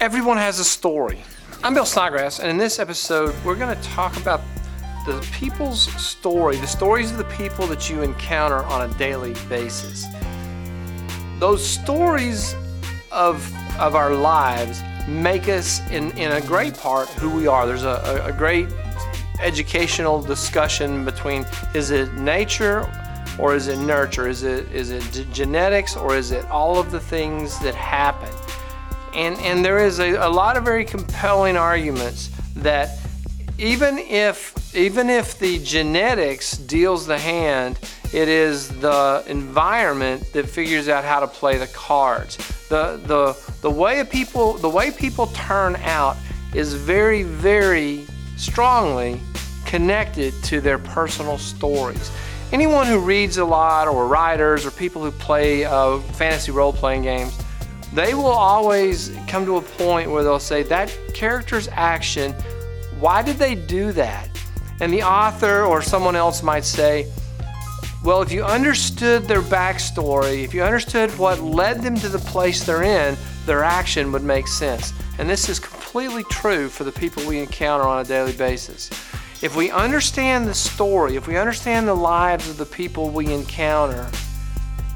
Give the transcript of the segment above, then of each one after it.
Everyone has a story. I'm Bill Snodgrass, and in this episode, we're going to talk about the people's story, the stories of the people that you encounter on a daily basis. Those stories of, of our lives make us, in, in a great part, who we are. There's a, a, a great educational discussion between is it nature or is it nurture? Is it, is it genetics or is it all of the things that happen? And, and there is a, a lot of very compelling arguments that even if even if the genetics deals the hand, it is the environment that figures out how to play the cards. The the the way people the way people turn out is very very strongly connected to their personal stories. Anyone who reads a lot, or writers, or people who play uh, fantasy role playing games, they will always come to a point where they'll say, That character's action, why did they do that? And the author or someone else might say, Well, if you understood their backstory, if you understood what led them to the place they're in, their action would make sense. And this is completely true for the people we encounter on a daily basis. If we understand the story, if we understand the lives of the people we encounter,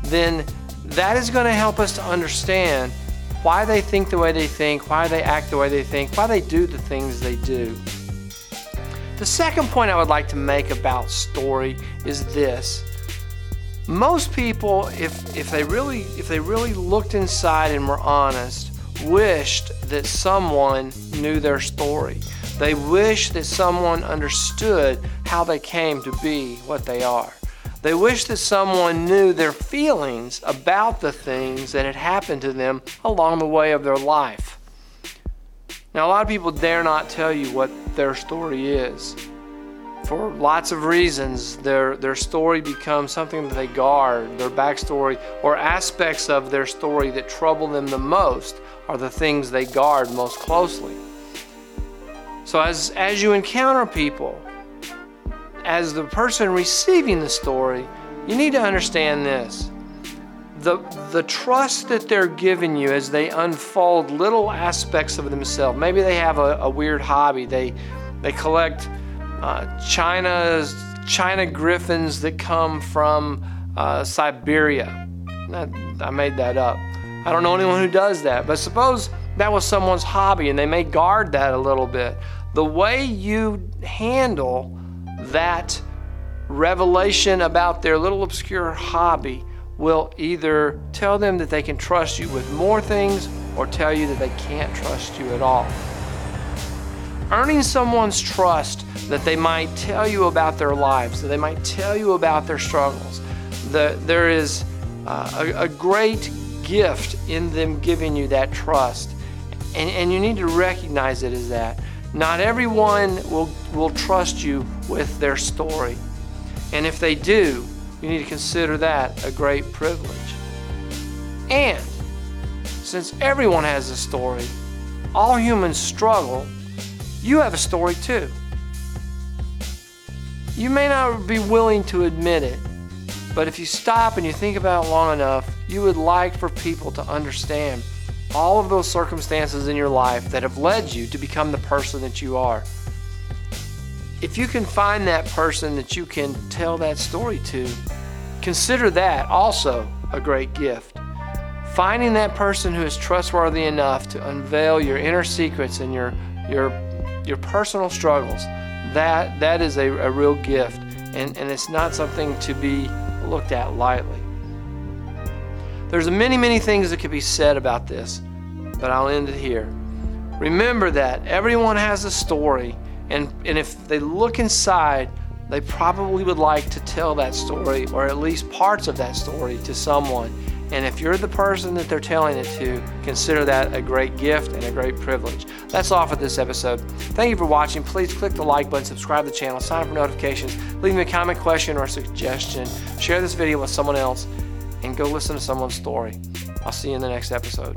then that is going to help us to understand why they think the way they think, why they act the way they think, why they do the things they do. The second point I would like to make about story is this. Most people, if, if they really if they really looked inside and were honest, wished that someone knew their story. They wish that someone understood how they came to be what they are. They wish that someone knew their feelings about the things that had happened to them along the way of their life. Now, a lot of people dare not tell you what their story is. For lots of reasons, their, their story becomes something that they guard. Their backstory or aspects of their story that trouble them the most are the things they guard most closely. So, as, as you encounter people, as the person receiving the story, you need to understand this. The, the trust that they're giving you as they unfold little aspects of themselves. Maybe they have a, a weird hobby. They, they collect uh, China's China griffins that come from uh, Siberia. I made that up. I don't know anyone who does that, but suppose that was someone's hobby and they may guard that a little bit. The way you handle that revelation about their little obscure hobby will either tell them that they can trust you with more things or tell you that they can't trust you at all. Earning someone's trust that they might tell you about their lives, that they might tell you about their struggles. The, there is uh, a, a great gift in them giving you that trust. And, and you need to recognize it as that. Not everyone will, will trust you with their story. And if they do, you need to consider that a great privilege. And since everyone has a story, all humans struggle, you have a story too. You may not be willing to admit it, but if you stop and you think about it long enough, you would like for people to understand all of those circumstances in your life that have led you to become the person that you are. If you can find that person that you can tell that story to, consider that also a great gift. Finding that person who is trustworthy enough to unveil your inner secrets and your your your personal struggles, that that is a, a real gift and, and it's not something to be looked at lightly. There's many, many things that could be said about this, but I'll end it here. Remember that everyone has a story, and, and if they look inside, they probably would like to tell that story, or at least parts of that story, to someone. And if you're the person that they're telling it to, consider that a great gift and a great privilege. That's all for this episode. Thank you for watching. Please click the like button, subscribe to the channel, sign up for notifications, leave me a comment, question, or suggestion. Share this video with someone else and go listen to someone's story. I'll see you in the next episode.